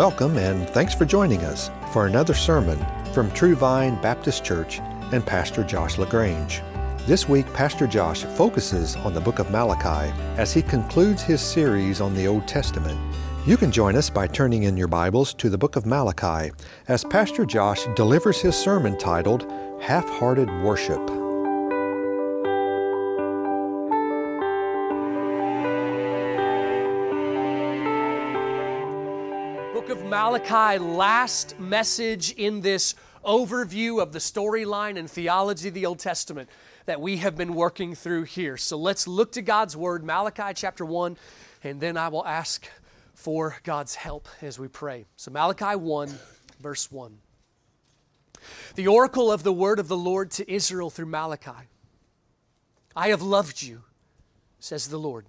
Welcome and thanks for joining us for another sermon from True Vine Baptist Church and Pastor Josh LaGrange. This week, Pastor Josh focuses on the book of Malachi as he concludes his series on the Old Testament. You can join us by turning in your Bibles to the book of Malachi as Pastor Josh delivers his sermon titled Half Hearted Worship. Malachi, last message in this overview of the storyline and theology of the Old Testament that we have been working through here. So let's look to God's Word, Malachi chapter 1, and then I will ask for God's help as we pray. So, Malachi 1, verse 1. The oracle of the word of the Lord to Israel through Malachi I have loved you, says the Lord.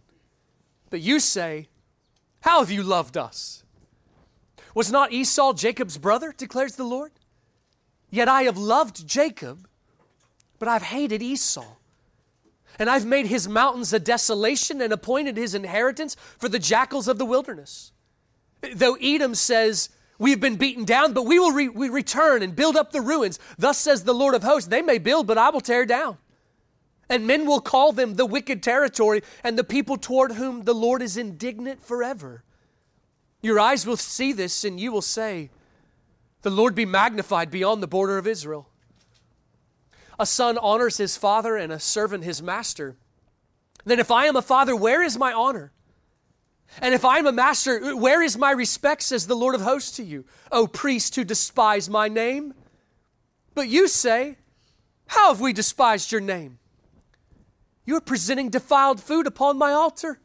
But you say, How have you loved us? Was not Esau Jacob's brother, declares the Lord? Yet I have loved Jacob, but I've hated Esau. And I've made his mountains a desolation and appointed his inheritance for the jackals of the wilderness. Though Edom says, We've been beaten down, but we will re- we return and build up the ruins. Thus says the Lord of hosts, They may build, but I will tear down. And men will call them the wicked territory and the people toward whom the Lord is indignant forever. Your eyes will see this, and you will say, The Lord be magnified beyond the border of Israel. A son honors his father, and a servant his master. Then, if I am a father, where is my honor? And if I am a master, where is my respect, says the Lord of hosts to you, O priest who despise my name? But you say, How have we despised your name? You are presenting defiled food upon my altar.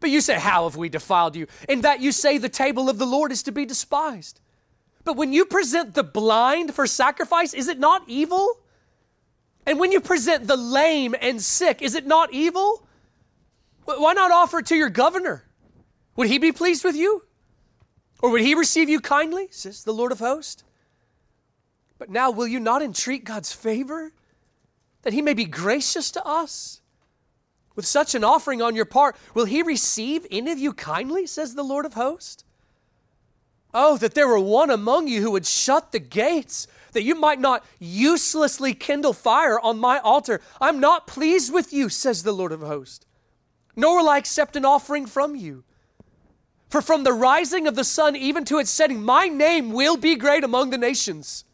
But you say, How have we defiled you? In that you say the table of the Lord is to be despised. But when you present the blind for sacrifice, is it not evil? And when you present the lame and sick, is it not evil? Why not offer it to your governor? Would he be pleased with you? Or would he receive you kindly, says the Lord of hosts? But now will you not entreat God's favor, that he may be gracious to us? With such an offering on your part, will he receive any of you kindly, says the Lord of hosts? Oh, that there were one among you who would shut the gates, that you might not uselessly kindle fire on my altar. I'm not pleased with you, says the Lord of hosts, nor will I accept an offering from you. For from the rising of the sun even to its setting, my name will be great among the nations.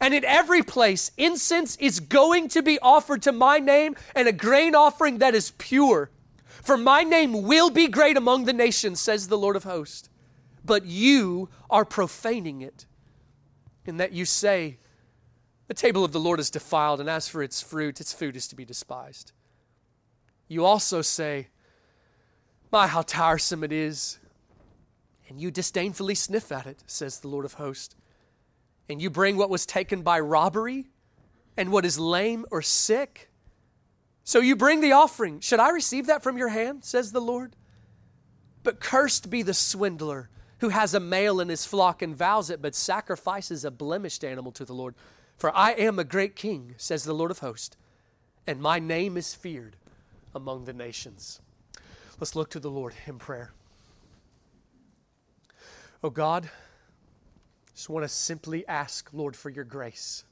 And in every place, incense is going to be offered to my name and a grain offering that is pure. For my name will be great among the nations, says the Lord of hosts. But you are profaning it, in that you say, The table of the Lord is defiled, and as for its fruit, its food is to be despised. You also say, My, how tiresome it is. And you disdainfully sniff at it, says the Lord of hosts and you bring what was taken by robbery and what is lame or sick. So you bring the offering. Should I receive that from your hand? says the Lord. But cursed be the swindler who has a male in his flock and vows it, but sacrifices a blemished animal to the Lord. For I am a great king, says the Lord of hosts, and my name is feared among the nations. Let's look to the Lord in prayer. Oh God, just want to simply ask, Lord, for your grace.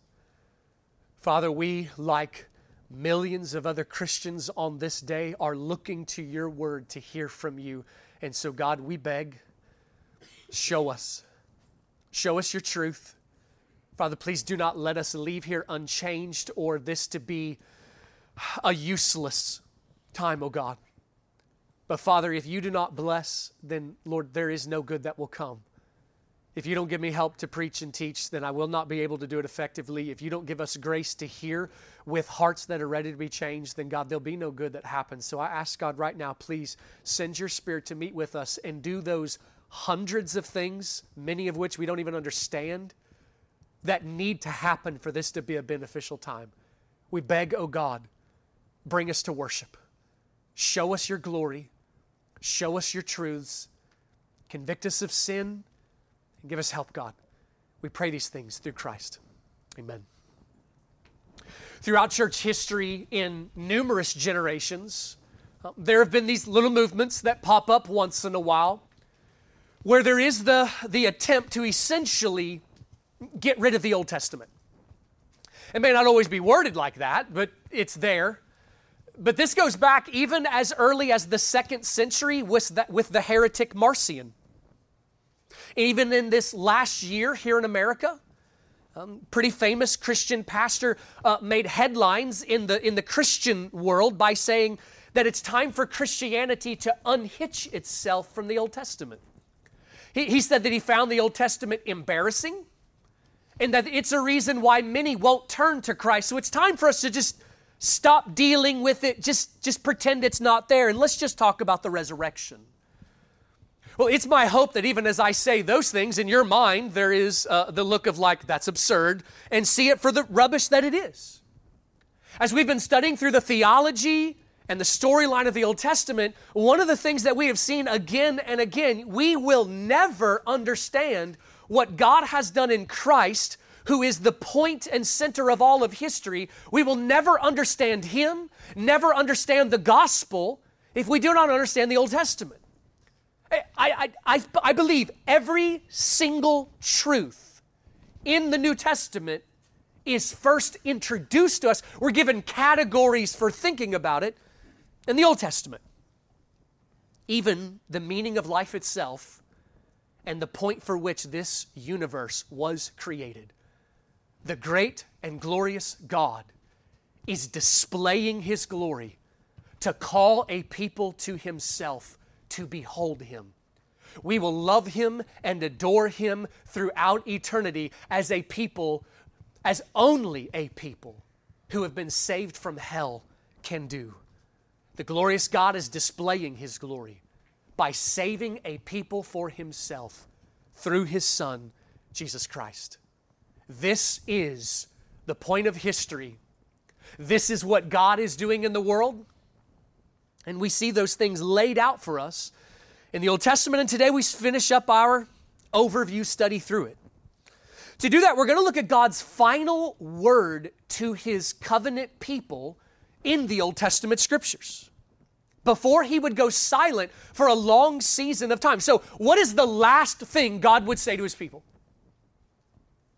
Father, we, like millions of other Christians on this day, are looking to your word to hear from you. And so, God, we beg, show us. Show us your truth. Father, please do not let us leave here unchanged or this to be a useless time, oh God. But Father, if you do not bless, then Lord, there is no good that will come. If you don't give me help to preach and teach, then I will not be able to do it effectively. If you don't give us grace to hear with hearts that are ready to be changed, then God, there'll be no good that happens. So I ask God right now, please send your spirit to meet with us and do those hundreds of things, many of which we don't even understand, that need to happen for this to be a beneficial time. We beg, oh God, bring us to worship. Show us your glory. Show us your truths. Convict us of sin and give us help, God. We pray these things through Christ. Amen. Throughout church history, in numerous generations, uh, there have been these little movements that pop up once in a while where there is the, the attempt to essentially get rid of the Old Testament. It may not always be worded like that, but it's there. But this goes back even as early as the second century with with the heretic Marcion. Even in this last year here in America, um, pretty famous Christian pastor uh, made headlines in the, in the Christian world by saying that it's time for Christianity to unhitch itself from the Old Testament. He, he said that he found the Old Testament embarrassing and that it's a reason why many won't turn to Christ. So it's time for us to just stop dealing with it, just, just pretend it's not there, and let's just talk about the resurrection. Well, it's my hope that even as I say those things, in your mind, there is uh, the look of like, that's absurd, and see it for the rubbish that it is. As we've been studying through the theology and the storyline of the Old Testament, one of the things that we have seen again and again, we will never understand what God has done in Christ, who is the point and center of all of history, we will never understand Him, never understand the gospel if we do not understand the Old Testament. Eh, I, I, I, I believe every single truth in the New Testament is first introduced to us. We're given categories for thinking about it in the Old Testament. Even the meaning of life itself and the point for which this universe was created. The great and glorious God is displaying his glory to call a people to himself to behold him. We will love him and adore him throughout eternity as a people, as only a people who have been saved from hell can do. The glorious God is displaying his glory by saving a people for himself through his Son, Jesus Christ. This is the point of history. This is what God is doing in the world. And we see those things laid out for us in the Old Testament. And today we finish up our overview study through it. To do that, we're going to look at God's final word to his covenant people in the Old Testament scriptures before he would go silent for a long season of time. So, what is the last thing God would say to his people?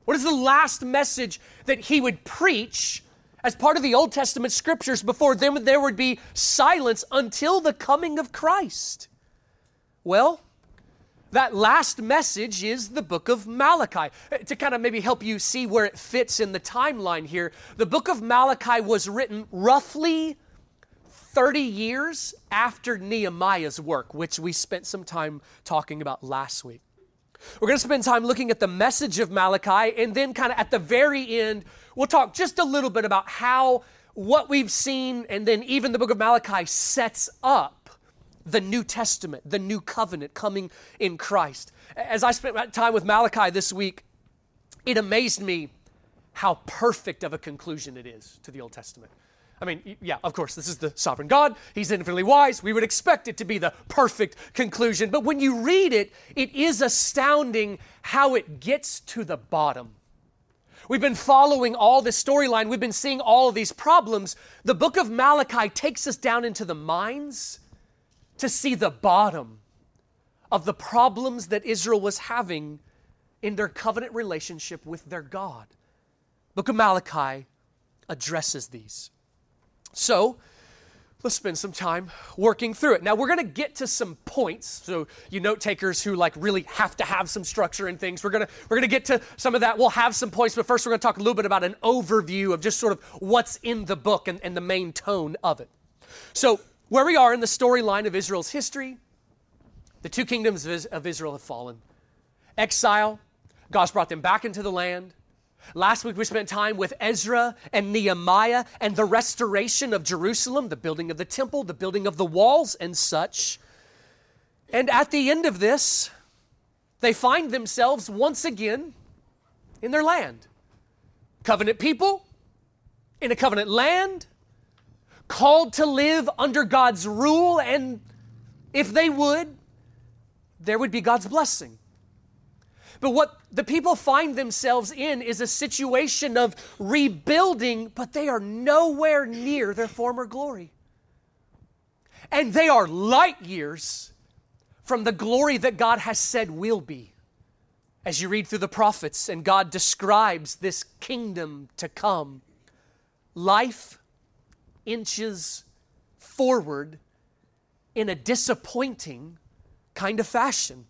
What is the last message that he would preach as part of the Old Testament scriptures before then there would be silence until the coming of Christ? Well, that last message is the book of Malachi. Uh, to kind of maybe help you see where it fits in the timeline here, the book of Malachi was written roughly 30 years after Nehemiah's work, which we spent some time talking about last week. We're going to spend time looking at the message of Malachi, and then, kind of at the very end, we'll talk just a little bit about how what we've seen, and then even the book of Malachi sets up the New Testament, the new covenant coming in Christ. As I spent time with Malachi this week, it amazed me how perfect of a conclusion it is to the Old Testament. I mean, yeah, of course, this is the sovereign God. He's infinitely wise. We would expect it to be the perfect conclusion. But when you read it, it is astounding how it gets to the bottom. We've been following all this storyline, we've been seeing all of these problems. The book of Malachi takes us down into the mines to see the bottom of the problems that Israel was having in their covenant relationship with their God. Book of Malachi addresses these. So, let's spend some time working through it. Now, we're going to get to some points. So, you note takers who like really have to have some structure and things, we're going to we're going to get to some of that. We'll have some points, but first we're going to talk a little bit about an overview of just sort of what's in the book and, and the main tone of it. So, where we are in the storyline of Israel's history, the two kingdoms of Israel have fallen. Exile, God's brought them back into the land. Last week we spent time with Ezra and Nehemiah and the restoration of Jerusalem, the building of the temple, the building of the walls, and such. And at the end of this, they find themselves once again in their land. Covenant people, in a covenant land, called to live under God's rule, and if they would, there would be God's blessing. But what the people find themselves in is a situation of rebuilding, but they are nowhere near their former glory. And they are light years from the glory that God has said will be. As you read through the prophets and God describes this kingdom to come, life inches forward in a disappointing kind of fashion.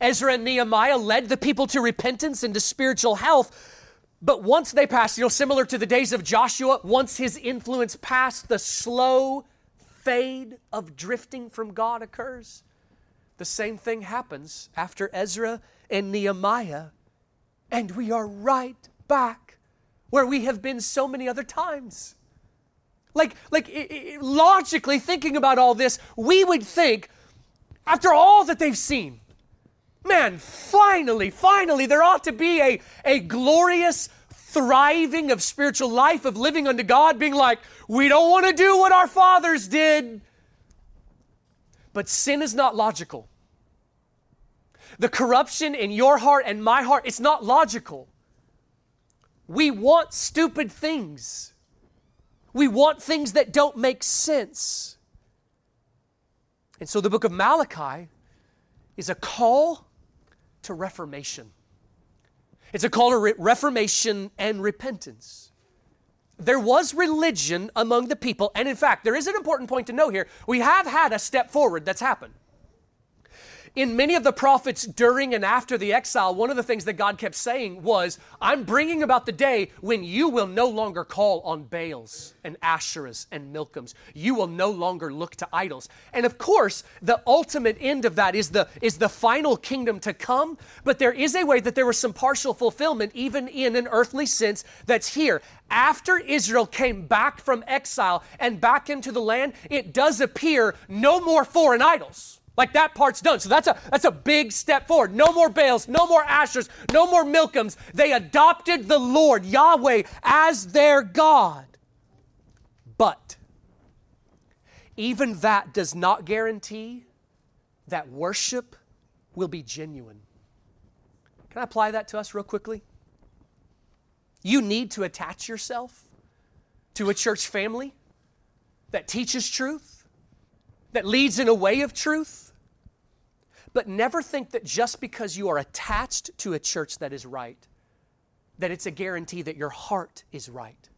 Ezra and Nehemiah led the people to repentance and to spiritual health. But once they passed, you know, similar to the days of Joshua, once his influence passed, the slow fade of drifting from God occurs. The same thing happens after Ezra and Nehemiah, and we are right back where we have been so many other times. Like, like it, it, logically thinking about all this, we would think, after all that they've seen, man, finally, finally, there ought to be a, a glorious thriving of spiritual life, of living unto God, being like, we don't want to do what our fathers did. But sin is not logical. The corruption in your heart and my heart, it's not logical. We want stupid things. We want things that don't make sense. And so the book of Malachi is a call to reformation. It's a call to re- reformation and repentance. There was religion among the people, and in fact, there is an important point to know here. We have had a step forward that's happened in many of the prophets during and after the exile, one of the things that God kept saying was, I'm bringing about the day when you will no longer call on Baals and Asherahs and Milcoms. You will no longer look to idols. And of course, the ultimate end of that is the, is the final kingdom to come. But there is a way that there was some partial fulfillment, even in an earthly sense, that's here. After Israel came back from exile and back into the land, it does appear no more foreign idols. Like that part's done. So that's a that's a big step forward. No more Baals, no more Ashers, no more Milcoms. They adopted the Lord, Yahweh, as their God. But even that does not guarantee that worship will be genuine. Can I apply that to us real quickly? You need to attach yourself to a church family that teaches truth, that leads in a way of truth but never think that just because you are attached to a church that is right, that it's a guarantee that your heart is right.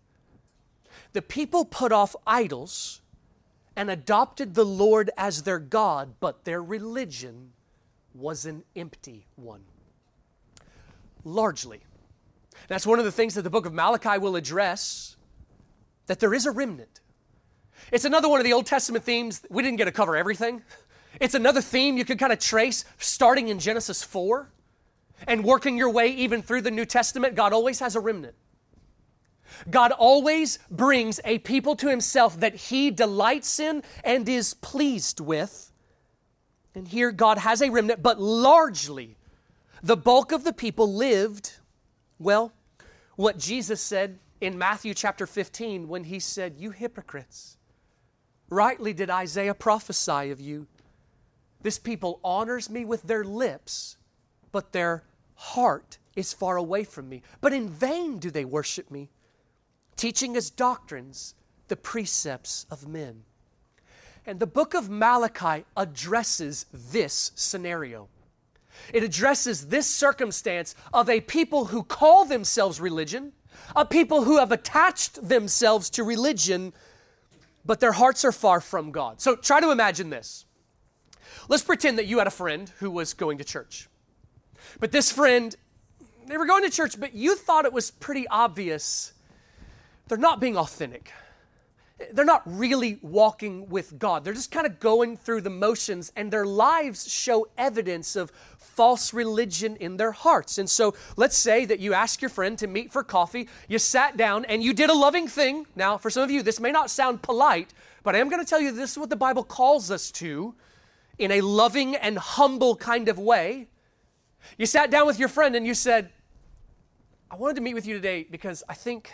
The people put off idols and adopted the Lord as their God, but their religion was an empty one. Largely. That's one of the things that the book of Malachi will address that there is a remnant. It's another one of the Old Testament themes. We didn't get to cover everything. It's another theme you can kind of trace starting in Genesis 4 and working your way even through the New Testament. God always has a remnant. God always brings a people to himself that he delights in and is pleased with. And here God has a remnant, but largely the bulk of the people lived, well, what Jesus said in Matthew chapter 15 when he said, You hypocrites, rightly did Isaiah prophesy of you this people honors me with their lips, but their heart is far away from me. But in vain do they worship me, teaching as doctrines the precepts of men. And the book of Malachi addresses this scenario. It addresses this circumstance of a people who call themselves religion, a people who have attached themselves to religion, but their hearts are far from God. So try to imagine this. Let's pretend that you had a friend who was going to church. But this friend, they were going to church, but you thought it was pretty obvious they're not being authentic. They're not really walking with God. They're just kind of going through the motions, and their lives show evidence of false religion in their hearts. And so let's say that you ask your friend to meet for coffee, you sat down, and you did a loving thing. Now, for some of you, this may not sound polite, but I am going to tell you this is what the Bible calls us to in a loving and humble kind of way. You sat down with your friend and you said, I wanted to meet with you today because I think,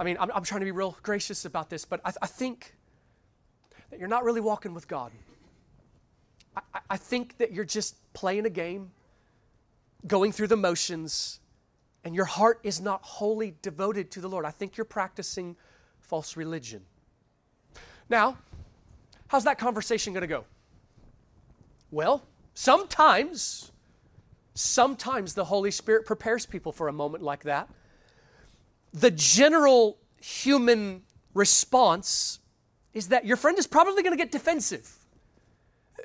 I mean, I'm, I'm trying to be real gracious about this, but I, I, think that you're not really walking with God. I, I think that you're just playing a game, going through the motions, and your heart is not wholly devoted to the Lord. I think you're practicing false religion. Now, how's that conversation going to go? Well, sometimes, sometimes the Holy Spirit prepares people for a moment like that. The general human response is that your friend is probably going to get defensive.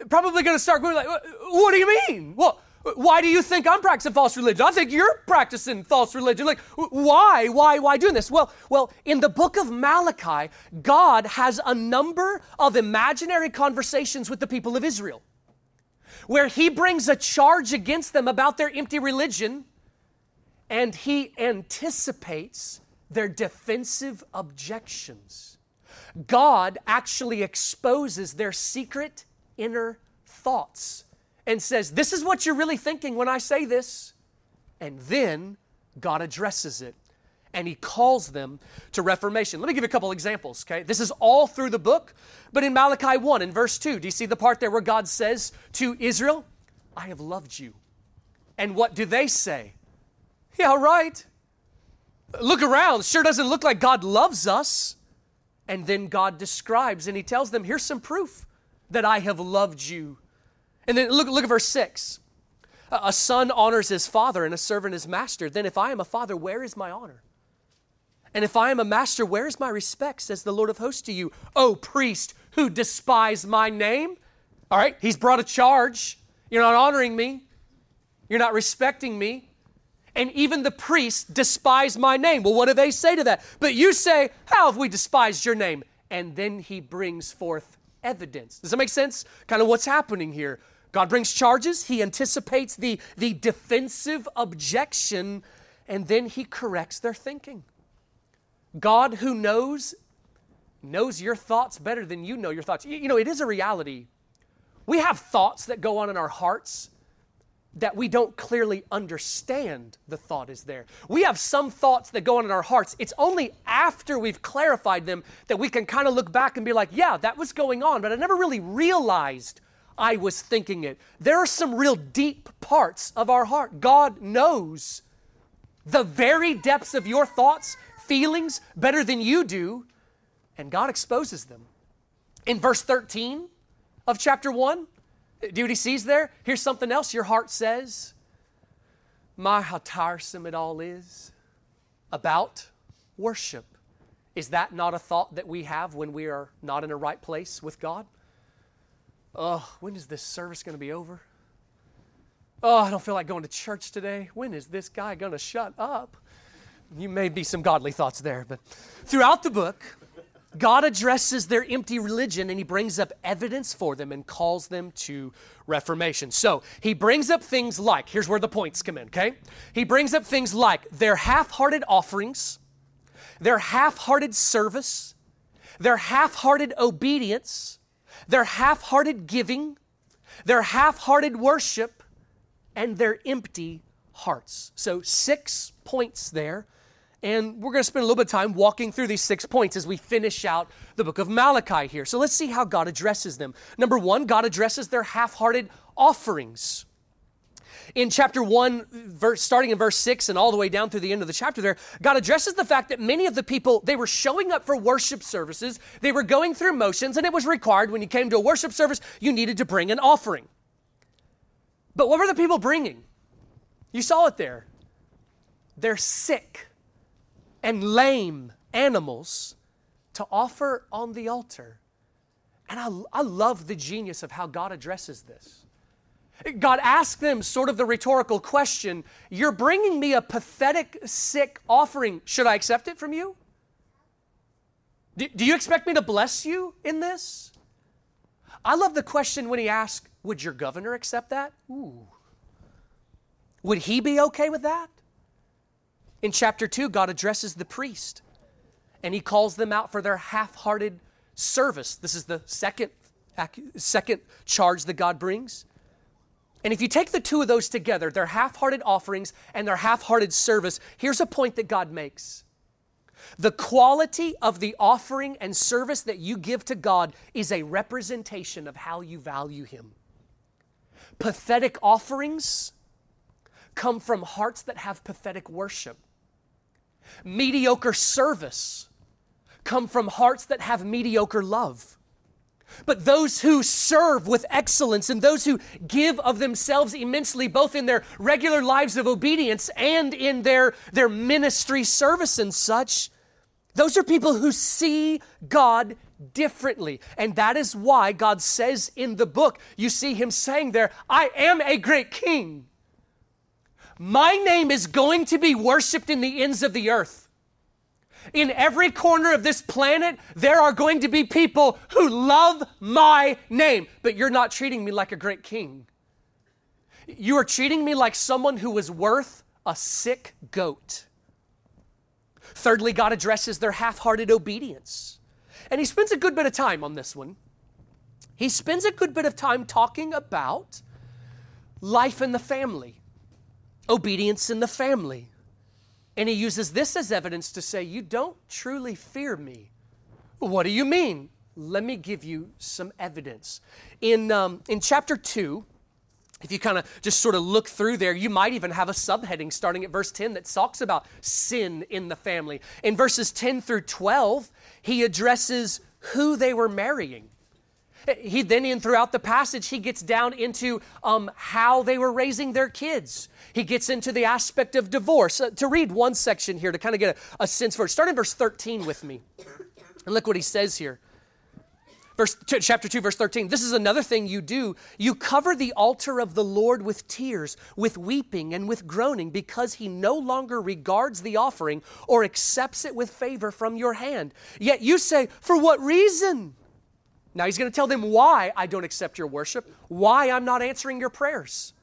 Probably going to start going like, "What do you mean? Well, why do you think I'm practicing false religion? I think you're practicing false religion. Like, why, why, why doing this? Well, well, in the book of Malachi, God has a number of imaginary conversations with the people of Israel, where He brings a charge against them about their empty religion, and He anticipates their defensive objections. God actually exposes their secret inner thoughts and says, This is what you're really thinking when I say this. And then God addresses it and he calls them to reformation. Let me give you a couple examples, okay? This is all through the book, but in Malachi 1 in verse 2, do you see the part there where God says to Israel, I have loved you. And what do they say? Yeah, right. Look around. Sure doesn't look like God loves us. And then God describes and he tells them, Here's some proof that I have loved you. And then look, look at verse 6. A son honors his father and a servant his master. Then, if I am a father, where is my honor? And if I am a master, where is my respect? Says the Lord of hosts to you, O priest who despise my name. All right, he's brought a charge. You're not honoring me, you're not respecting me. And even the priests despise my name. Well, what do they say to that? But you say, How have we despised your name? And then he brings forth evidence. Does that make sense? Kind of what's happening here. God brings charges, he anticipates the, the defensive objection, and then he corrects their thinking. God, who knows, knows your thoughts better than you know your thoughts. You, know, it is a reality. We have thoughts that go on in our hearts that we don't clearly understand the thought is there. We have some thoughts that go on in our hearts. It's only after we've clarified them that we can kind of look back and be like, yeah, that was going on, but I never really realized I was thinking it. There are some real deep parts of our heart. God knows the very depths of your thoughts, feelings better than you do, and God exposes them. In verse 13 of chapter 1, do what he sees there? Here's something else your heart says. My, how tiresome it all is about worship. Is that not a thought that we have when we are not in a right place with God? Oh, when is this service going to be over? Oh, I don't feel like going to church today. When is this guy going to shut up? You may be some godly thoughts there, but throughout the book, God addresses their empty religion and he brings up evidence for them and calls them to reformation. So he brings up things like here's where the points come in, okay? He brings up things like their half hearted offerings, their half hearted service, their half hearted obedience, their half hearted giving, their half hearted worship, and their empty hearts. So, six points there. And we're going to spend a little bit of time walking through these six points as we finish out the book of Malachi here. So let's see how God addresses them. Number one, God addresses their half hearted offerings in chapter 1, verse, starting in verse 6 and all the way down through the end of the chapter there, God addresses the fact that many of the people, they were showing up for worship services, they were going through motions, and it was required when you came to a worship service, you needed to bring an offering. But what were the people bringing? You saw it there. They're sick and lame animals to offer on the altar. And I, I love the genius of how God addresses this. God asked them sort of the rhetorical question You're bringing me a pathetic, sick offering. Should I accept it from you? Do, do you expect me to bless you in this? I love the question when he asked, Would your governor accept that? Ooh. Would he be okay with that? In chapter 2, God addresses the priest and he calls them out for their half hearted service. This is the second, second charge that God brings. And if you take the two of those together, their half hearted offerings and their half hearted service, here's a point that God makes. The quality of the offering and service that you give to God is a representation of how you value Him. Pathetic offerings come from hearts that have pathetic worship. Mediocre service come from hearts that have mediocre love. but those who serve with excellence and those who give of themselves immensely, both in their regular lives of obedience and in their, their ministry service and such, those are people who see God differently. And that is why God says in the book, you see Him saying there, I am a great king. My name is going to be worshiped in the ends of the earth. In every corner of this planet, there are going to be people who love my name, but you're not treating me like a great king. You are treating me like someone who is worth a sick goat. Thirdly, God addresses their half hearted obedience. And he spends a good bit of time on this one. He spends a good bit of time talking about life in the family, obedience in the family. And he uses this as evidence to say, You don't truly fear me. What do you mean? Let me give you some evidence. In, um, in chapter 2, if you kind of just sort of look through there, you might even have a subheading starting at verse 10 that talks about sin in the family. In verses 10 through 12, he addresses who they were marrying. He then, in throughout the passage, he gets down into um, how they were raising their kids. He gets into the aspect of divorce. Uh, to read one section here to kind of get a, a sense for it, start in verse 13 with me. And look what he says here. Verse, chapter 2, verse 13. This is another thing you do. You cover the altar of the Lord with tears, with weeping, and with groaning, because he no longer regards the offering or accepts it with favor from your hand. Yet you say, For what reason? Now he's going to tell them why I don't accept your worship, why I'm not answering your prayers.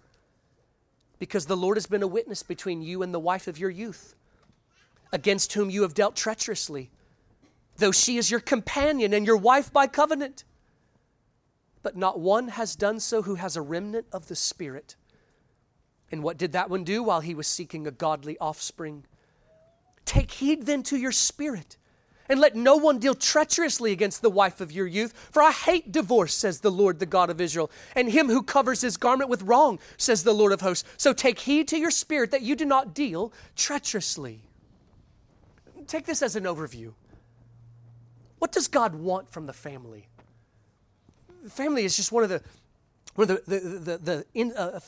Because the Lord has been a witness between you and the wife of your youth, against whom you have dealt treacherously, though she is your companion and your wife by covenant. But not one has done so who has a remnant of the Spirit. And what did that one do while he was seeking a godly offspring? Take heed then to your spirit and let no one deal treacherously against the wife of your youth. For I hate divorce, says the Lord, the God of Israel, and him who covers his garment with wrong, says the Lord of hosts. So take heed to your spirit that you do not deal treacherously. Take this as an overview. What does God want from the family? The family is just one of the one of the, the, the, the in, uh,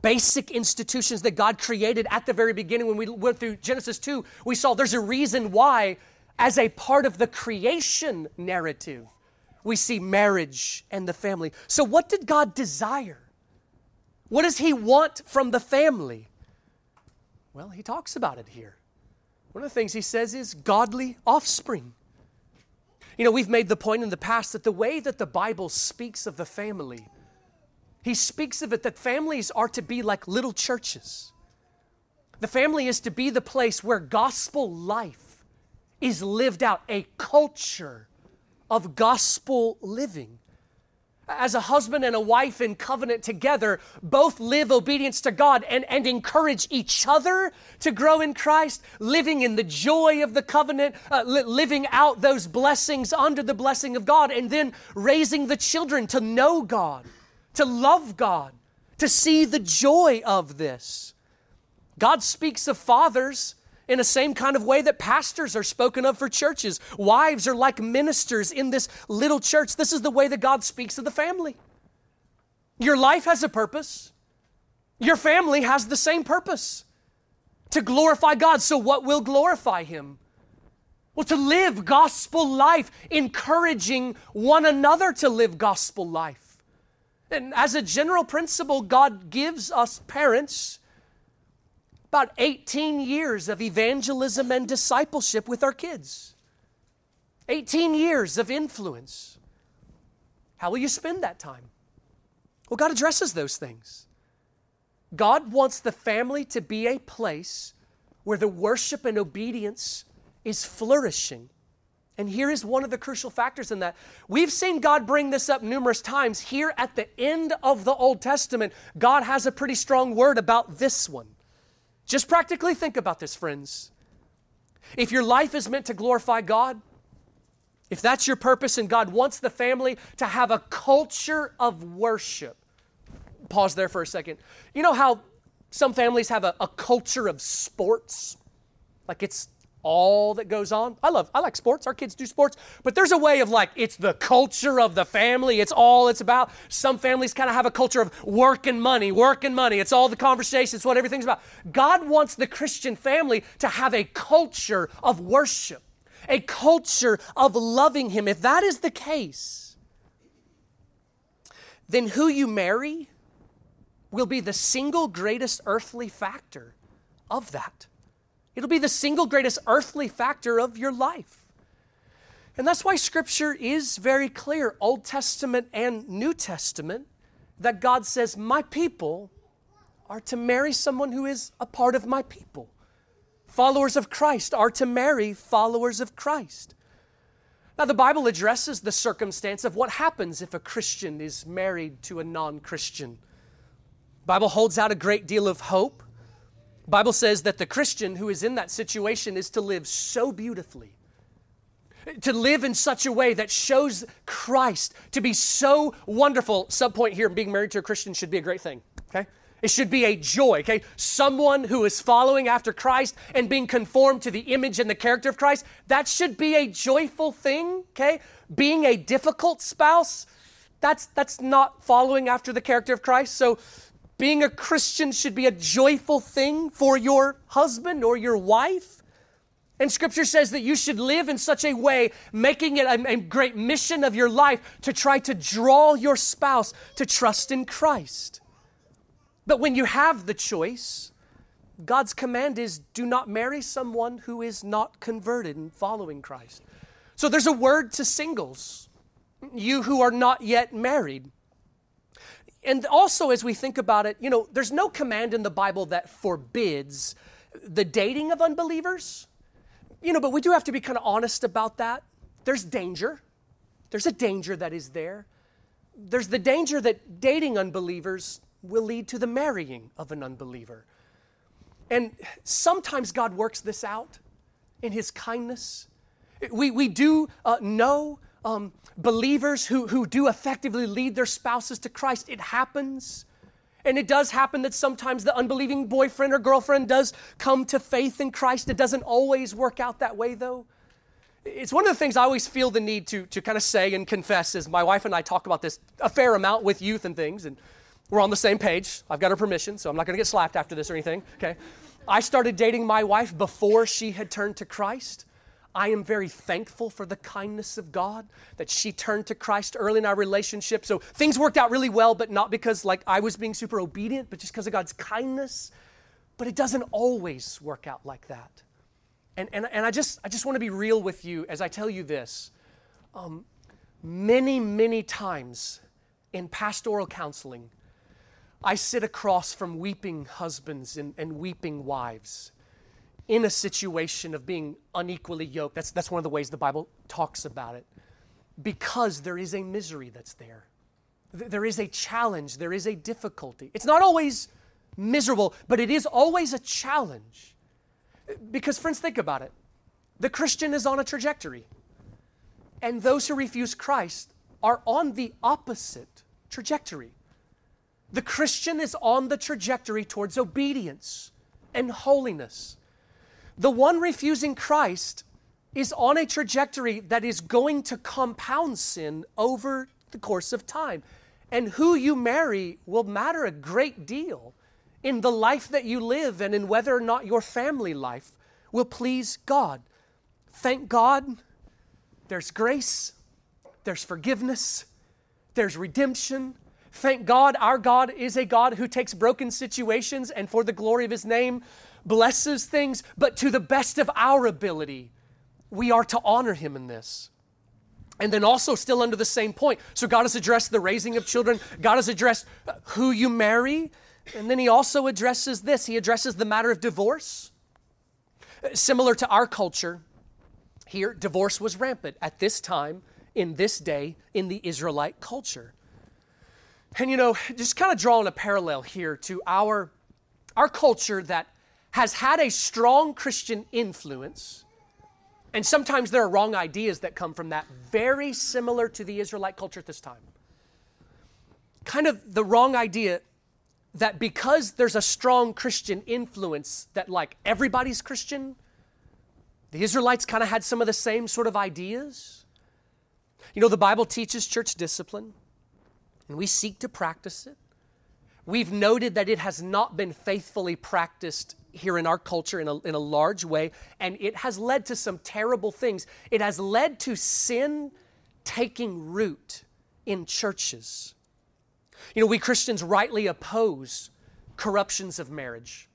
basic institutions that God created at the very beginning. When we went through Genesis 2, we saw there's a reason why, as a part of the creation narrative, we see marriage and the family. So, what did God desire? What does He want from the family? Well, He talks about it here. One of the things He says is godly offspring. You know, we've made the point in the past that the way that the Bible speaks of the family, he speaks of it that families are to be like little churches. The family is to be the place where gospel life is lived out, a culture of gospel living. As a husband and a wife in covenant together, both live obedience to God and, and encourage each other to grow in Christ, living in the joy of the covenant, uh, li- living out those blessings under the blessing of God, and then raising the children to know God to love God, to see the joy of this. God speaks of fathers in the same kind of way that pastors are spoken of for churches. Wives are like ministers in this little church. This is the way that God speaks of the family. Your life has a purpose, your family has the same purpose to glorify God. So, what will glorify Him? Well, to live gospel life, encouraging one another to live gospel life. And as a general principle, God gives us parents about 18 years of evangelism and discipleship with our kids. 18 years of influence. How will you spend that time? Well, God addresses those things. God wants the family to be a place where the worship and obedience is flourishing. And here is one of the crucial factors in that. We've seen God bring this up numerous times. Here at the end of the Old Testament, God has a pretty strong word about this one. Just practically think about this, friends. If your life is meant to glorify God, if that's your purpose and God wants the family to have a culture of worship, pause there for a second. You know how some families have a, a culture of sports? Like it's all that goes on. I love, I like sports. Our kids do sports, but there's a way of like, it's the culture of the family. It's all it's about. Some families kind of have a culture of work and money, work and money. It's all the conversation. It's what everything's about. God wants the Christian family to have a culture of worship, a culture of loving Him. If that is the case, then who you marry will be the single greatest earthly factor of that. It'll be the single greatest earthly factor of your life. And that's why Scripture is very clear, Old Testament and New Testament, that God says, My people are to marry someone who is a part of my people. Followers of Christ are to marry followers of Christ. Now, the Bible addresses the circumstance of what happens if a Christian is married to a non Christian. Bible holds out a great deal of hope. Bible says that the Christian who is in that situation is to live so beautifully, to live in such a way that shows Christ, to be so wonderful. Subpoint here, being married to a Christian should be a great thing, okay? It should be a joy, okay? Someone who is following after Christ and being conformed to the image and the character of Christ, that should be a joyful thing, okay? Being a difficult spouse, that's that's not following after the character of Christ. So being a Christian should be a joyful thing for your husband or your wife. And scripture says that you should live in such a way, making it a, a, great mission of your life to try to draw your spouse to trust in Christ. But when you have the choice, God's command is do not marry someone who is not converted and following Christ. So there's a word to singles, you who are not yet married. And also, as we think about it, you know, there's no command in the Bible that forbids the dating of unbelievers. You know, but we do have to be kind of honest about that. There's danger. There's a danger that is there. There's the danger that dating unbelievers will lead to the marrying of an unbeliever. And sometimes God works this out in His kindness. We, we do uh, know um, believers who, who do effectively lead their spouses to Christ. It happens. And it does happen that sometimes the unbelieving boyfriend or girlfriend does come to faith in Christ. It doesn't always work out that way, though. It's one of the things I always feel the need to, to kind of say and confess is my wife and I talk about this a fair amount with youth and things, and we're on the same page. I've got her permission, so I'm not going to get slapped after this or anything, okay? I started dating my wife before she had turned to Christ. I am very thankful for the kindness of God that she turned to Christ early in our relationship. So things worked out really well, but not because like I was being super obedient, but just because of God's kindness. But it doesn't always work out like that. And, and, and I just I just want to be real with you as I tell you this. Um, many, many times in pastoral counseling, I sit across from weeping husbands and, and weeping wives in a situation of being unequally yoked. That's, that's one of the ways the Bible talks about it. Because there is a misery that's there. There is a challenge, there is a difficulty. It's not always miserable, but it is always a challenge. Because, friends, think about it. The Christian is on a trajectory, and those who refuse Christ are on the opposite trajectory. The Christian is on the trajectory towards obedience and holiness. The one refusing Christ is on a trajectory that is going to compound sin over the course of time. And who you marry will matter a great deal in the life that you live and in whether or not your family life will please God. Thank God there's grace, there's forgiveness, there's redemption. Thank God our God is a God who takes broken situations and for the glory of His name blesses things, but to the best of our ability, we are to honor him in this. And then also, still under the same point. So, God has addressed the raising of children, God has addressed uh, who you marry, and then He also addresses this He addresses the matter of divorce. Uh, similar to our culture, here, divorce was rampant at this time, in this day, in the Israelite culture. And you know, just kind of drawing a parallel here to our, our culture that has had a strong Christian influence, and sometimes there are wrong ideas that come from that, very similar to the Israelite culture at this time. Kind of the wrong idea that because there's a strong Christian influence, that like everybody's Christian, The Israelites kind of had some of the same sort of ideas. You know, the Bible teaches church discipline, and we seek to practice it. We've noted that it has not been faithfully practiced here in our culture in a, in a large way, and it has led to some terrible things. It has led to sin taking root in churches. You know, we Christians rightly oppose corruptions of marriage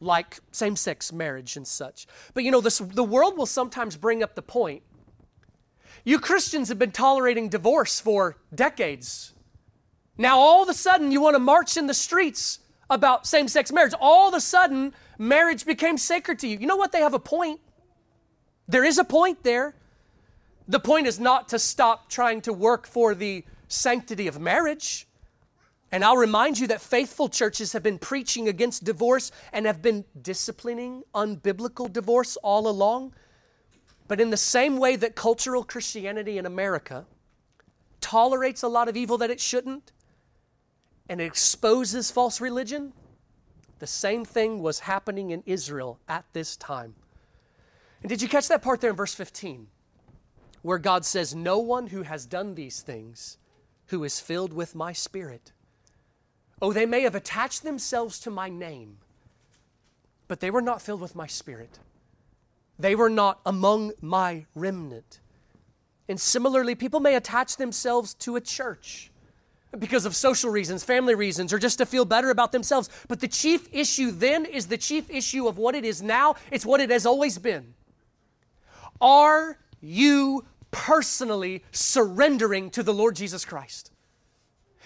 like same sex marriage and such. But you know, this, the world will sometimes bring up the point you Christians have been tolerating divorce for decades. Now, all of a sudden, you want to march in the streets about same sex marriage. All of a sudden, marriage became sacred to you. You know what? They have a point. There is a point there. The point is not to stop trying to work for the sanctity of marriage. And I'll remind you that faithful churches have been preaching against divorce and have been disciplining unbiblical divorce all along. But in the same way that cultural Christianity in America tolerates a lot of evil that it shouldn't and it exposes false religion, the same thing was happening in Israel at this time. And did you catch that part there in verse 15? Where God says, No one who has done these things who is filled with my spirit Oh, they may have attached themselves to my name, but they were not filled with my spirit. They were not among my remnant. And similarly, people may attach themselves to a church because of social reasons, family reasons, or just to feel better about themselves. But the chief issue then is the chief issue of what it is now, it's what it has always been. Are you personally surrendering to the Lord Jesus Christ?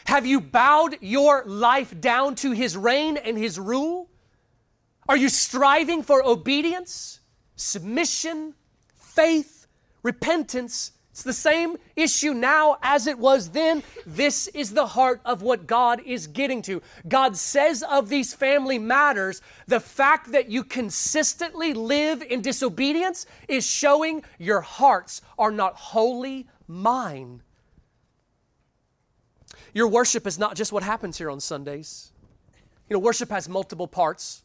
Have you bowed your life down to His reign and His rule? Are you striving for obedience, submission, faith, repentance? It's the same issue now as it was then. This is the heart of what God is getting to. God says of these family matters, the fact that you consistently live in disobedience is showing your hearts are not wholly mine. Your worship is not just what happens here on Sundays. You know, worship has multiple parts.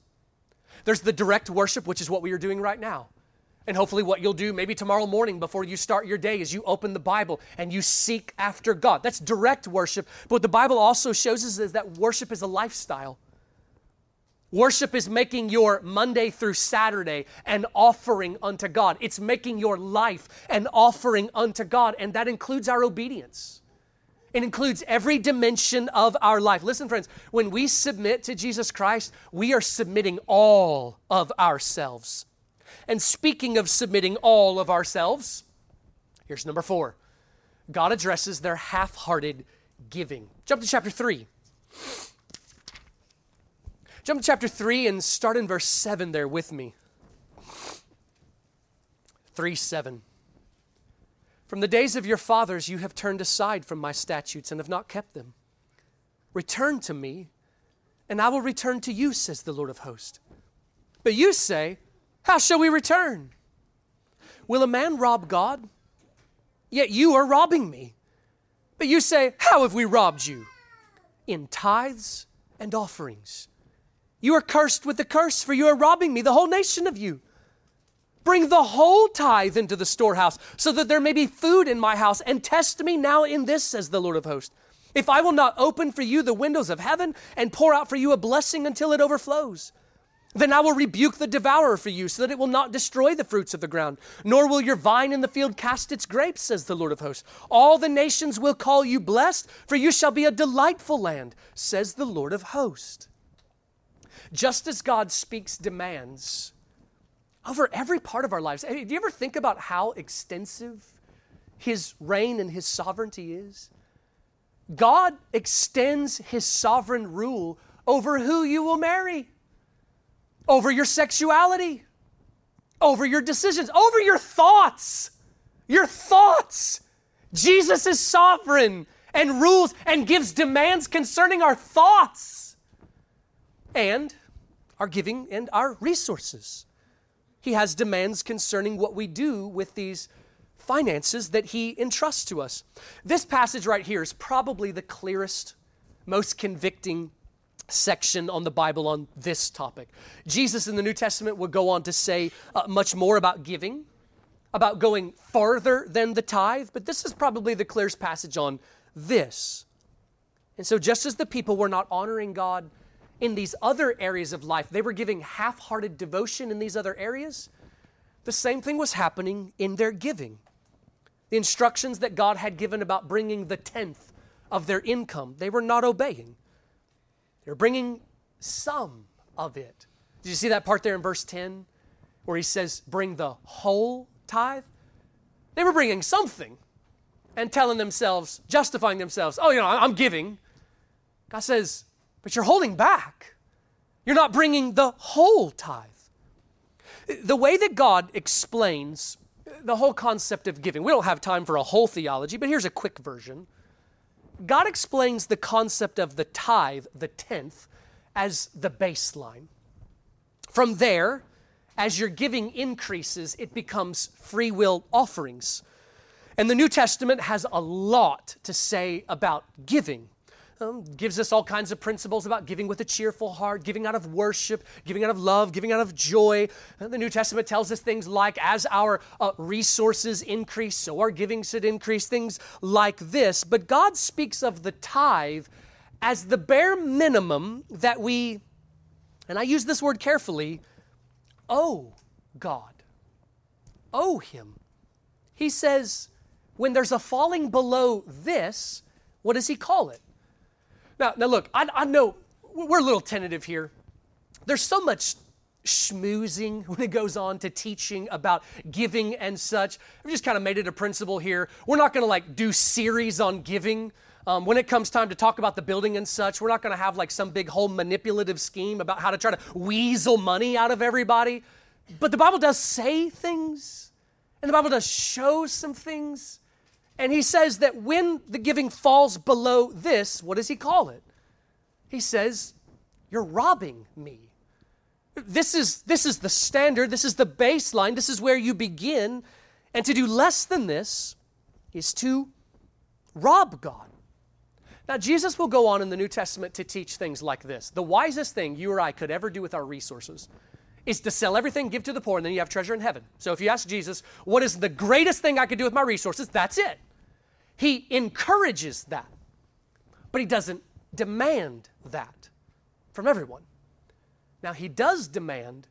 There's the direct worship, which is what we are doing right now. And hopefully, what you'll do maybe tomorrow morning before you start your day is you open the Bible and you seek after God. That's direct worship. But what the Bible also shows us is that worship is a lifestyle. Worship is making your Monday through Saturday an offering unto God. It's making your life an offering unto God, and that includes our obedience. It includes every dimension of our life. Listen, friends, when we submit to Jesus Christ, we are submitting all of ourselves. And speaking of submitting all of ourselves, here's number four God addresses their half hearted giving. Jump to chapter 3. Jump to chapter 3 and start in verse 7 there with me. 3 7. From the days of your fathers, you have turned aside from my statutes and have not kept them. Return to me, and I will return to you, says the Lord of hosts. But you say, How shall we return? Will a man rob God? Yet you are robbing me. But you say, How have we robbed you? In tithes and offerings. You are cursed with the curse, for you are robbing me, the whole nation of you. Bring the whole tithe into the storehouse, so that there may be food in my house, and test me now in this, says the Lord of hosts. If I will not open for you the windows of heaven and pour out for you a blessing until it overflows, then I will rebuke the devourer for you, so that it will not destroy the fruits of the ground, nor will your vine in the field cast its grapes, says the Lord of hosts. All the nations will call you blessed, for you shall be a delightful land, says the Lord of hosts. Just as God speaks demands over every part of our lives. Do you ever think about how extensive His reign and His sovereignty is? God extends His sovereign rule over who you will marry, over your sexuality, over your decisions, over your thoughts. Your thoughts. Jesus is sovereign and rules and gives demands concerning our thoughts and our giving and our resources. He has demands concerning what we do with these finances that He entrusts to us. This passage right here is probably the clearest, most convicting section on the Bible on this topic. Jesus in the New Testament would go on to say uh, much more about giving, about going farther than the tithe, but this is probably the clearest passage on this. And so, just as the people were not honoring God in these other areas of life, they were giving half hearted devotion in these other areas, the same thing was happening in their giving. The instructions that God had given about bringing the tenth of their income, they were not obeying. They were bringing some of it. Did you see that part there in verse 10 where he says, bring the whole tithe? They were bringing something and telling themselves, justifying themselves, oh, you know, I'm giving. God says, but you're holding back. You're not bringing the whole tithe. The way that God explains the whole concept of giving, we don't have time for a whole theology, but here's a quick version. God explains the concept of the tithe, the tenth, as the baseline. From there, as your giving increases, it becomes free will offerings. And the New Testament has a lot to say about giving. Um, gives us all kinds of principles about giving with a cheerful heart, giving out of worship, giving out of love, giving out of joy. And the New Testament tells us things like, as our uh, resources increase, so our giving should increase, things like this. But God speaks of the tithe as the bare minimum that we, and I use this word carefully, owe God, owe Him. He says, when there's a falling below this, what does He call it? Now, now look, I, I know we're a little tentative here. There's so much schmoozing when it goes on to teaching about giving and such. I've just kind of made it a principle here. We're not going to like do series on giving. Um, when it comes time to talk about the building and such, we're not going to have like some big whole manipulative scheme about how to try to weasel money out of everybody. But the Bible does say things, and the Bible does show some things. And he says that when the giving falls below this, what does he call it? He says, You're robbing me. This is, this is the standard, this is the baseline, this is where you begin. And to do less than this is to rob God. Now, Jesus will go on in the New Testament to teach things like this. The wisest thing you or I could ever do with our resources is to sell everything, give to the poor, and then you have treasure in heaven. So if you ask Jesus, what is the greatest thing I could do with my resources? That's it. He encourages that, but he doesn't demand that from everyone. Now, he does demand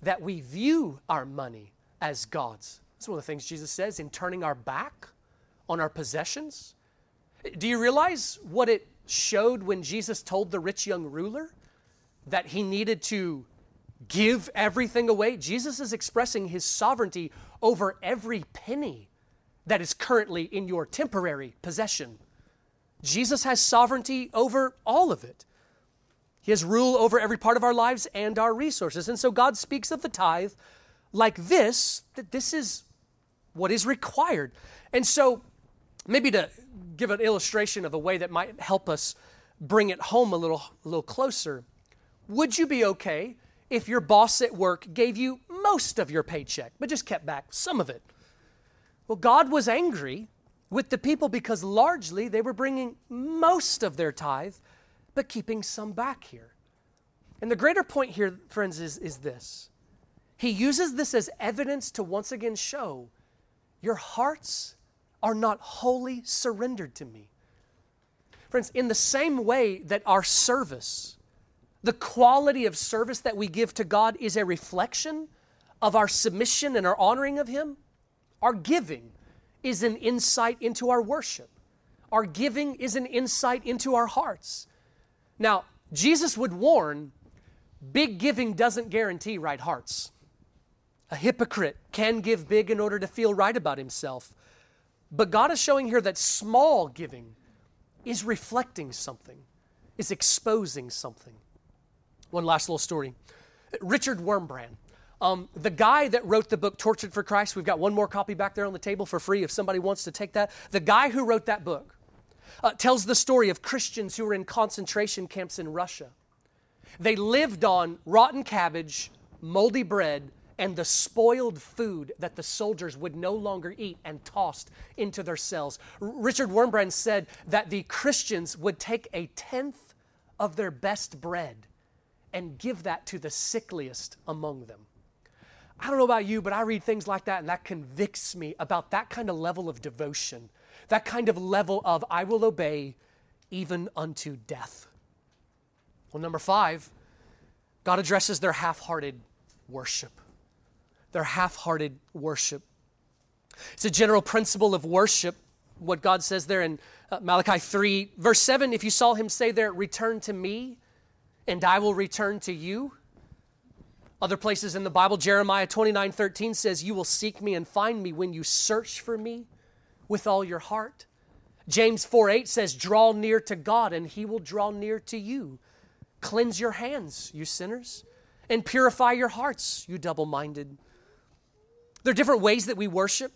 that we view our money as God's. That's one of the things Jesus says in turning our back on our possessions. Do you realize what it showed when Jesus told the rich young ruler that he needed to give everything away? Jesus is expressing his sovereignty over every penny that is currently in your temporary possession. Jesus has sovereignty over all of it. He has rule over every part of our lives and our resources. And so God speaks of the tithe like this that this is what is required. And so, maybe to give an illustration of a way that might help us bring it home a little, a little closer, would you be okay if your boss at work gave you most of your paycheck, but just kept back some of it? Well, God was angry with the people because largely they were bringing most of their tithe, but keeping some back here. And the greater point here, friends, is, is this He uses this as evidence to once again show your hearts are not wholly surrendered to me. Friends, in the same way that our service, the quality of service that we give to God is a reflection of our submission and our honoring of Him, our giving is an insight into our worship. Our giving is an insight into our hearts. Now, Jesus would warn big giving doesn't guarantee right hearts. A hypocrite can give big in order to feel right about himself. But God is showing here that small giving is reflecting something, is exposing something. One last little story. Richard Wurmbrand um, the guy that wrote the book Tortured for Christ, we've got one more copy back there on the table for free if somebody wants to take that. The guy who wrote that book uh, tells the story of Christians who were in concentration camps in Russia. They lived on rotten cabbage, moldy bread, and the spoiled food that the soldiers would no longer eat and tossed into their cells. R- Richard Wurmbrand said that the Christians would take a tenth of their best bread and give that to the sickliest among them. I don't know about you, but I read things like that and that convicts me about that kind of level of devotion, that kind of level of I will obey even unto death. Well, number five, God addresses their half hearted worship. Their half hearted worship. It's a general principle of worship, what God says there in uh, Malachi 3, verse 7. If you saw him say there, Return to me, and I will return to you. Other places in the Bible, Jeremiah 29 13 says, You will seek me and find me when you search for me with all your heart. James 4 8 says, Draw near to God, and he will draw near to you. Cleanse your hands, you sinners, and purify your hearts, you double minded. There are different ways that we worship.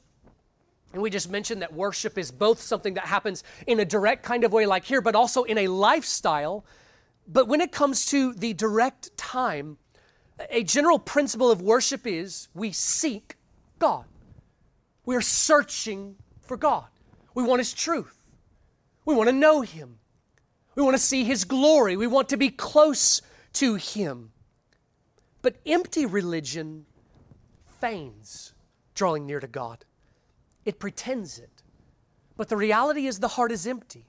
And we just mentioned that worship is both something that happens in a direct kind of way, like here, but also in a lifestyle. But when it comes to the direct time, a general principle of worship is we seek God. We are searching for God. We want His truth. We want to know Him. We want to see His glory. We want to be close to Him. But empty religion feigns drawing near to God, it pretends it. But the reality is the heart is empty.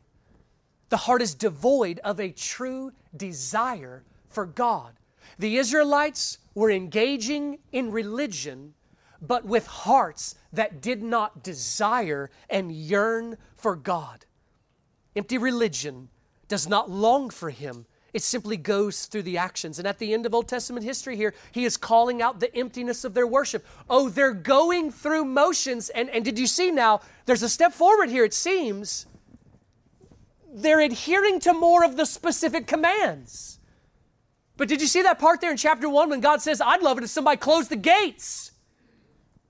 The heart is devoid of a true desire for God. The Israelites were engaging in religion, but with hearts that did not desire and yearn for God. Empty religion does not long for Him. It simply goes through the actions. And at the end of Old Testament history here, he is calling out the emptiness of their worship. Oh, they're going through motions. And, and did you see now? There's a step forward here, it seems. They're adhering to more of the specific commands. But did you see that part there in chapter 1 when God says, I'd love it if somebody closed the gates?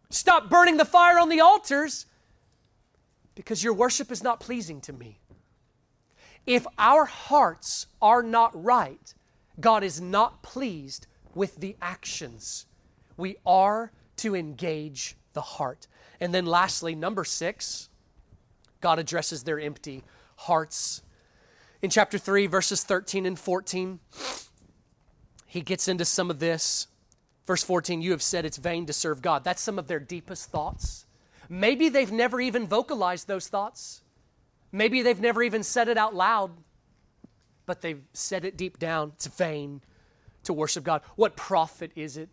Stop burning the fire on the altars because your worship is not pleasing to me. If our hearts are not right, God is not pleased with the actions. We are to engage the heart. And then, lastly, number six, God addresses their empty hearts. In chapter 3, verses 13 and 14, he gets into some of this. Verse 14, you have said it's vain to serve God. That's some of their deepest thoughts. Maybe they've never even vocalized those thoughts. Maybe they've never even said it out loud, but they've said it deep down. It's vain to worship God. What profit is it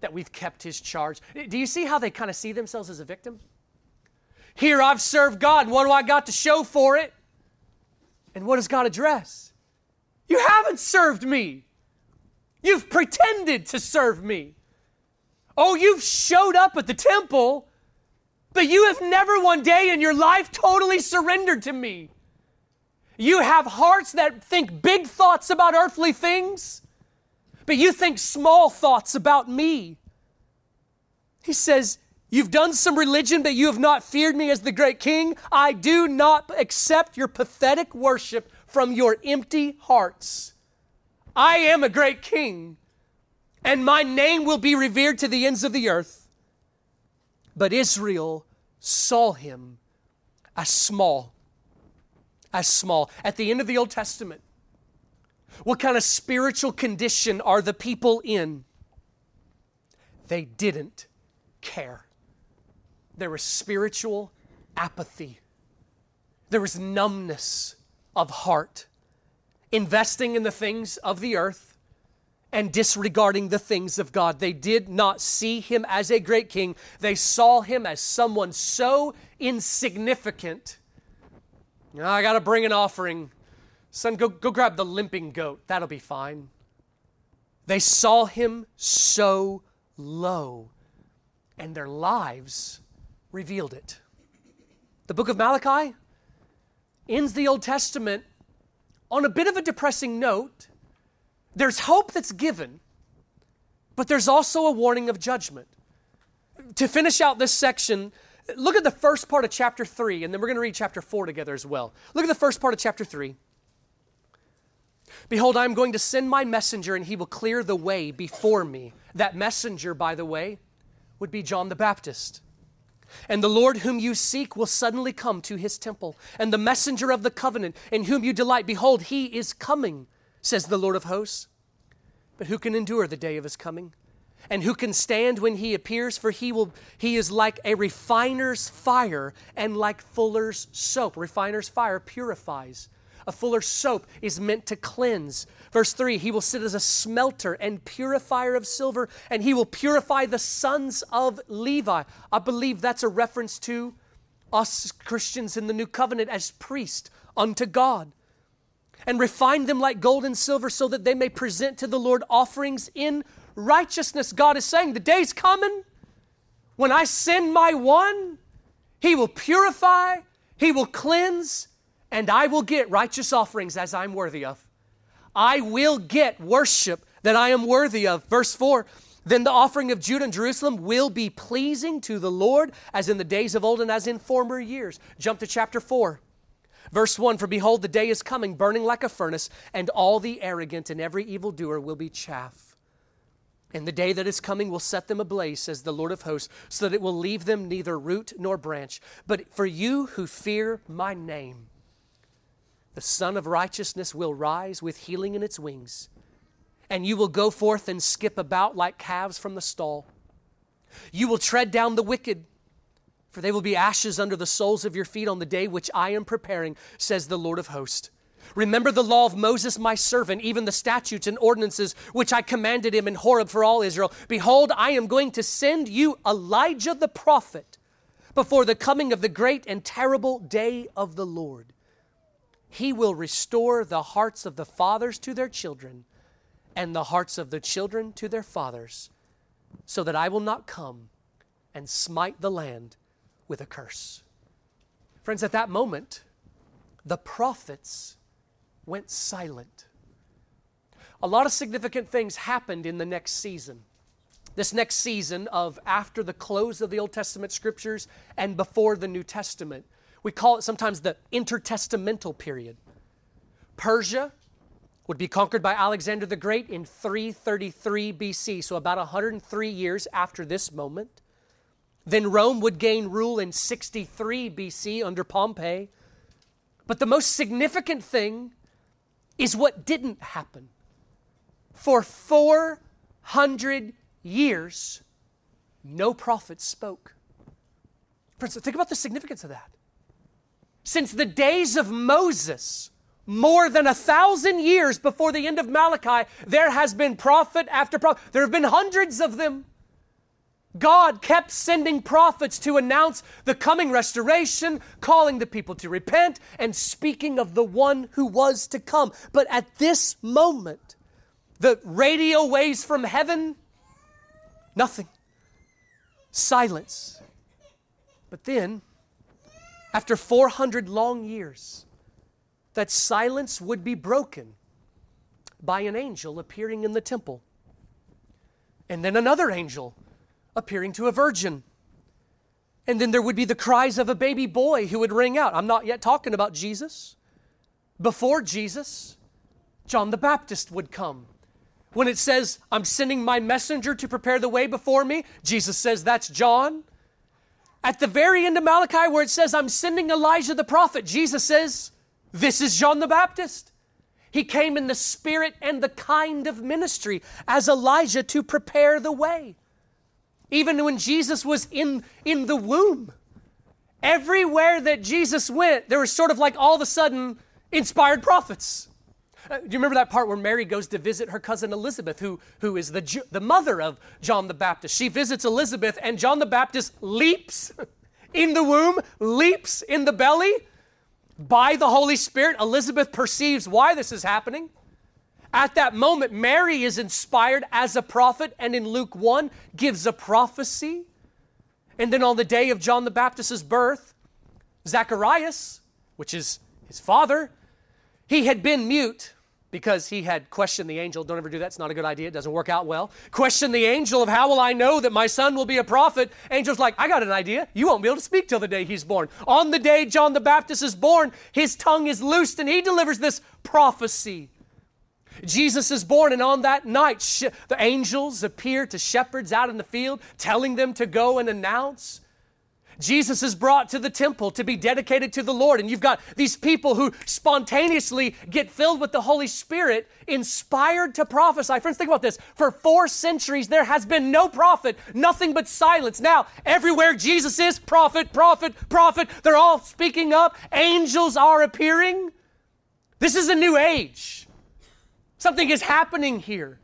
that we've kept His charge? Do you see how they kind of see themselves as a victim? Here, I've served God. What do I got to show for it? And what does God address? You haven't served me. You've pretended to serve me. Oh, you've showed up at the temple, but you have never one day in your life totally surrendered to me. You have hearts that think big thoughts about earthly things, but you think small thoughts about me. He says, You've done some religion, but you have not feared me as the great king. I do not accept your pathetic worship from your empty hearts. I am a great king, and my name will be revered to the ends of the earth. But Israel saw him as small, as small. At the end of the Old Testament, what kind of spiritual condition are the people in? They didn't care. There was spiritual apathy, there was numbness of heart investing in the things of the earth and disregarding the things of God. They did not see him as a great king, they saw him as someone so insignificant. I got to bring an offering. Son, go, go grab the limping goat. That'll be fine. They saw him so low, and their lives revealed it. The book of Malachi ends the Old Testament on a bit of a depressing note, there's hope that's given, but there's also a warning of judgment. To finish out this section, look at the first part of chapter 3, and then we're going to read chapter 4 together as well. Look at the first part of chapter 3. Behold, I am going to send my messenger, and he will clear the way before me. That messenger, by the way, would be John the Baptist. And the Lord whom you seek will suddenly come to his temple. And the messenger of the covenant in whom you delight, behold, he is coming, says the Lord of hosts. But who can endure the day of his coming? And who can stand when he appears? For he will he is like a refiner's fire and like fuller's soap. Refiner's fire purifies. A fuller's soap is meant to cleanse. Verse 3 He will sit as a smelter and purifier of silver, and he will purify the sons of Levi. I believe that's a reference to us Christians in the new covenant as priests unto God and refine them like gold and silver so that they may present to the Lord offerings in righteousness. God is saying, The day's coming when I send my one, he will purify, he will cleanse, and I will get righteous offerings as I'm worthy of. I will get worship that I am worthy of. Verse 4 Then the offering of Judah and Jerusalem will be pleasing to the Lord as in the days of old and as in former years. Jump to chapter 4. Verse 1 For behold, the day is coming, burning like a furnace, and all the arrogant and every evildoer will be chaff. And the day that is coming will set them ablaze, says the Lord of hosts, so that it will leave them neither root nor branch. But for you who fear my name, the Sun of Righteousness will rise with healing in its wings, and you will go forth and skip about like calves from the stall. You will tread down the wicked for they will be ashes under the soles of your feet on the day which I am preparing, says the Lord of hosts. Remember the law of Moses, my servant, even the statutes and ordinances which I commanded him in Horeb for all Israel. Behold, I am going to send you Elijah the prophet before the coming of the great and terrible day of the Lord. He will restore the hearts of the fathers to their children and the hearts of the children to their fathers, so that I will not come and smite the land with a curse. Friends, at that moment, the prophets went silent. A lot of significant things happened in the next season. This next season of after the close of the Old Testament scriptures and before the New Testament. We call it sometimes the intertestamental period. Persia would be conquered by Alexander the Great in 333 BC, so about 103 years after this moment. Then Rome would gain rule in 63 BC under Pompey. But the most significant thing is what didn't happen. For 400 years, no prophet spoke. Friends, think about the significance of that. Since the days of Moses, more than a thousand years before the end of Malachi, there has been prophet after prophet. There have been hundreds of them. God kept sending prophets to announce the coming restoration, calling the people to repent, and speaking of the one who was to come. But at this moment, the radio waves from heaven, nothing. Silence. But then, after 400 long years, that silence would be broken by an angel appearing in the temple. And then another angel appearing to a virgin. And then there would be the cries of a baby boy who would ring out. I'm not yet talking about Jesus. Before Jesus, John the Baptist would come. When it says, I'm sending my messenger to prepare the way before me, Jesus says, That's John. At the very end of Malachi, where it says, I'm sending Elijah the prophet, Jesus says, This is John the Baptist. He came in the spirit and the kind of ministry as Elijah to prepare the way. Even when Jesus was in, in the womb, everywhere that Jesus went, there was sort of like all of a sudden inspired prophets. Uh, do you remember that part where Mary goes to visit her cousin Elizabeth, who, who is the, the mother of John the Baptist? She visits Elizabeth, and John the Baptist leaps in the womb, leaps in the belly. By the Holy Spirit, Elizabeth perceives why this is happening. At that moment, Mary is inspired as a prophet, and in Luke 1 gives a prophecy. And then on the day of John the Baptist's birth, Zacharias, which is his father, he had been mute because he had questioned the angel. Don't ever do that. It's not a good idea. It doesn't work out well. Question the angel of how will I know that my son will be a prophet? Angel's like, I got an idea. You won't be able to speak till the day he's born. On the day John the Baptist is born, his tongue is loosed and he delivers this prophecy. Jesus is born, and on that night, sh- the angels appear to shepherds out in the field, telling them to go and announce. Jesus is brought to the temple to be dedicated to the Lord, and you've got these people who spontaneously get filled with the Holy Spirit, inspired to prophesy. Friends, think about this. For four centuries, there has been no prophet, nothing but silence. Now, everywhere Jesus is, prophet, prophet, prophet, they're all speaking up. Angels are appearing. This is a new age. Something is happening here.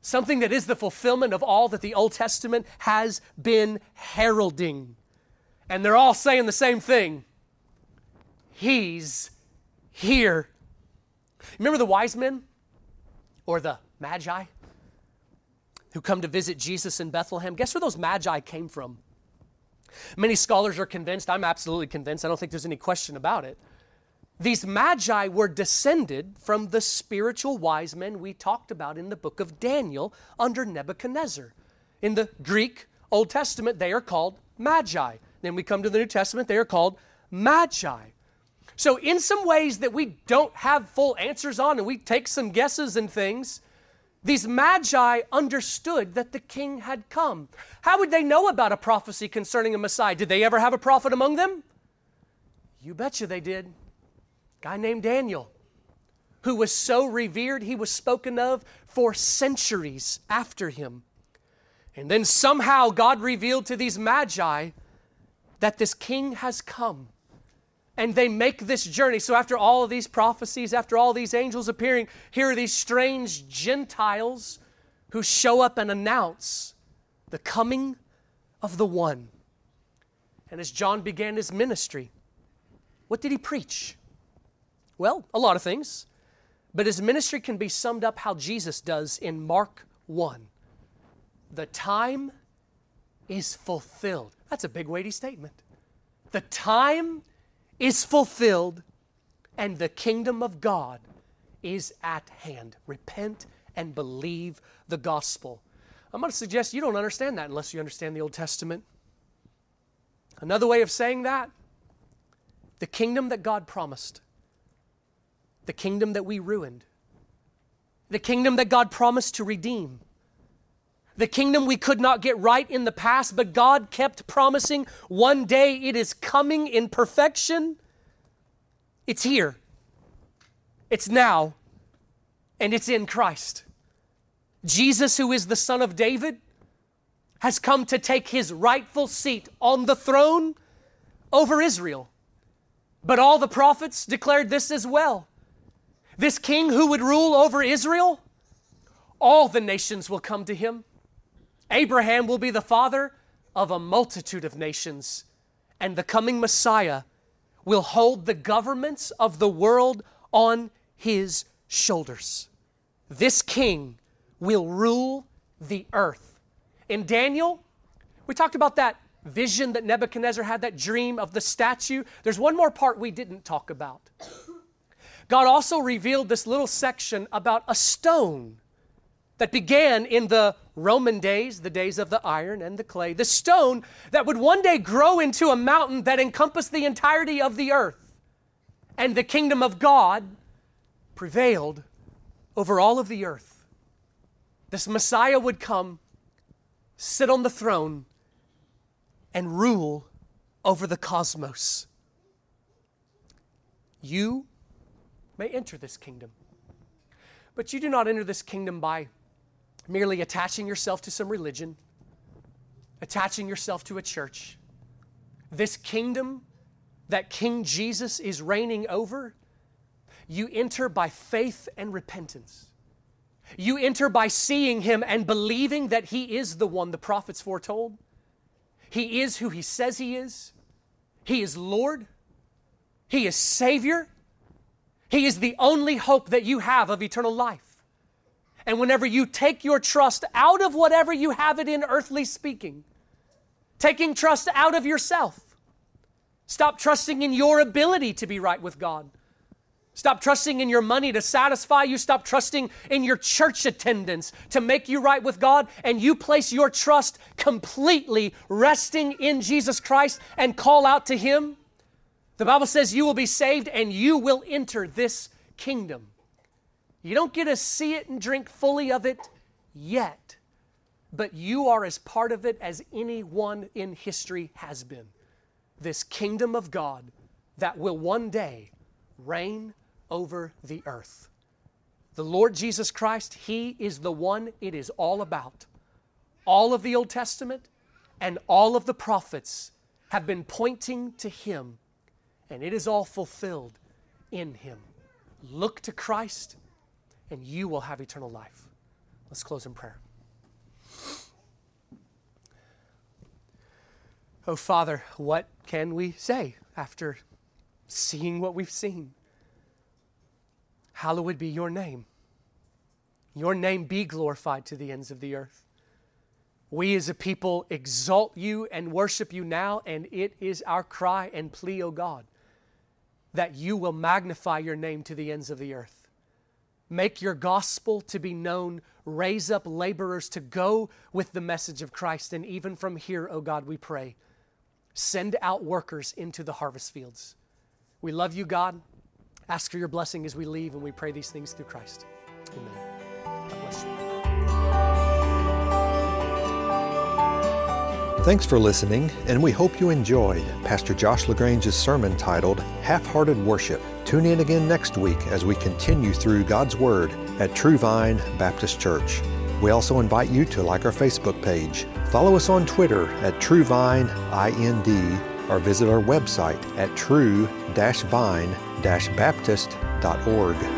Something that is the fulfillment of all that the Old Testament has been heralding. And they're all saying the same thing He's here. Remember the wise men or the magi who come to visit Jesus in Bethlehem? Guess where those magi came from? Many scholars are convinced, I'm absolutely convinced, I don't think there's any question about it. These magi were descended from the spiritual wise men we talked about in the book of Daniel under Nebuchadnezzar. In the Greek Old Testament, they are called magi. Then we come to the New Testament, they are called magi. So, in some ways that we don't have full answers on and we take some guesses and things, these magi understood that the king had come. How would they know about a prophecy concerning a Messiah? Did they ever have a prophet among them? You betcha they did. A guy named Daniel, who was so revered, he was spoken of for centuries after him. And then somehow God revealed to these magi that this king has come. And they make this journey. So, after all of these prophecies, after all these angels appearing, here are these strange Gentiles who show up and announce the coming of the one. And as John began his ministry, what did he preach? Well, a lot of things. But his ministry can be summed up how Jesus does in Mark 1. The time is fulfilled. That's a big, weighty statement. The time is fulfilled and the kingdom of God is at hand. Repent and believe the gospel. I'm going to suggest you don't understand that unless you understand the Old Testament. Another way of saying that the kingdom that God promised, the kingdom that we ruined, the kingdom that God promised to redeem, the kingdom we could not get right in the past, but God kept promising one day it is coming in perfection. It's here, it's now, and it's in Christ. Jesus, who is the Son of David, has come to take his rightful seat on the throne over Israel. But all the prophets declared this as well. This king who would rule over Israel, all the nations will come to him. Abraham will be the father of a multitude of nations, and the coming Messiah will hold the governments of the world on his shoulders. This king will rule the earth. In Daniel, we talked about that vision that Nebuchadnezzar had, that dream of the statue. There's one more part we didn't talk about. God also revealed this little section about a stone that began in the Roman days, the days of the iron and the clay, the stone that would one day grow into a mountain that encompassed the entirety of the earth. And the kingdom of God prevailed over all of the earth. This Messiah would come, sit on the throne, and rule over the cosmos. You may enter this kingdom, but you do not enter this kingdom by merely attaching yourself to some religion, attaching yourself to a church. This kingdom that King Jesus is reigning over, you enter by faith and repentance. You enter by seeing him and believing that he is the one the prophets foretold. He is who he says he is. He is Lord. He is Savior. He is the only hope that you have of eternal life. And whenever you take your trust out of whatever you have it in, earthly speaking, taking trust out of yourself, stop trusting in your ability to be right with God. Stop trusting in your money to satisfy you. Stop trusting in your church attendance to make you right with God. And you place your trust completely resting in Jesus Christ and call out to Him. The Bible says you will be saved and you will enter this kingdom. You don't get to see it and drink fully of it yet. but you are as part of it as anyone in history has been. This kingdom of God that will one day reign over the earth. The Lord Jesus Christ, He is the one it is all about. All of the Old Testament and all of the prophets have been pointing to Him, and it is all fulfilled in Him. Look to Christ, and you will have eternal life. Let's close in prayer. Oh, Father, what can we say after seeing what we've seen? Hallowed be your name. Your name be glorified to the ends of the earth. We as a people exalt you and worship you now, and it is our cry and plea, O God, that you will magnify your name to the ends of the earth. Make your gospel to be known. Raise up laborers to go with the message of Christ. And even from here, O God, we pray, send out workers into the harvest fields. We love you, God. Ask for your blessing as we leave, and we pray these things through Christ. Amen. God bless you. Thanks for listening, and we hope you enjoyed Pastor Josh LaGrange's sermon titled Half Hearted Worship. Tune in again next week as we continue through God's Word at True Vine Baptist Church. We also invite you to like our Facebook page, follow us on Twitter at TrueVineIND, or visit our website at true-vine-baptist.org.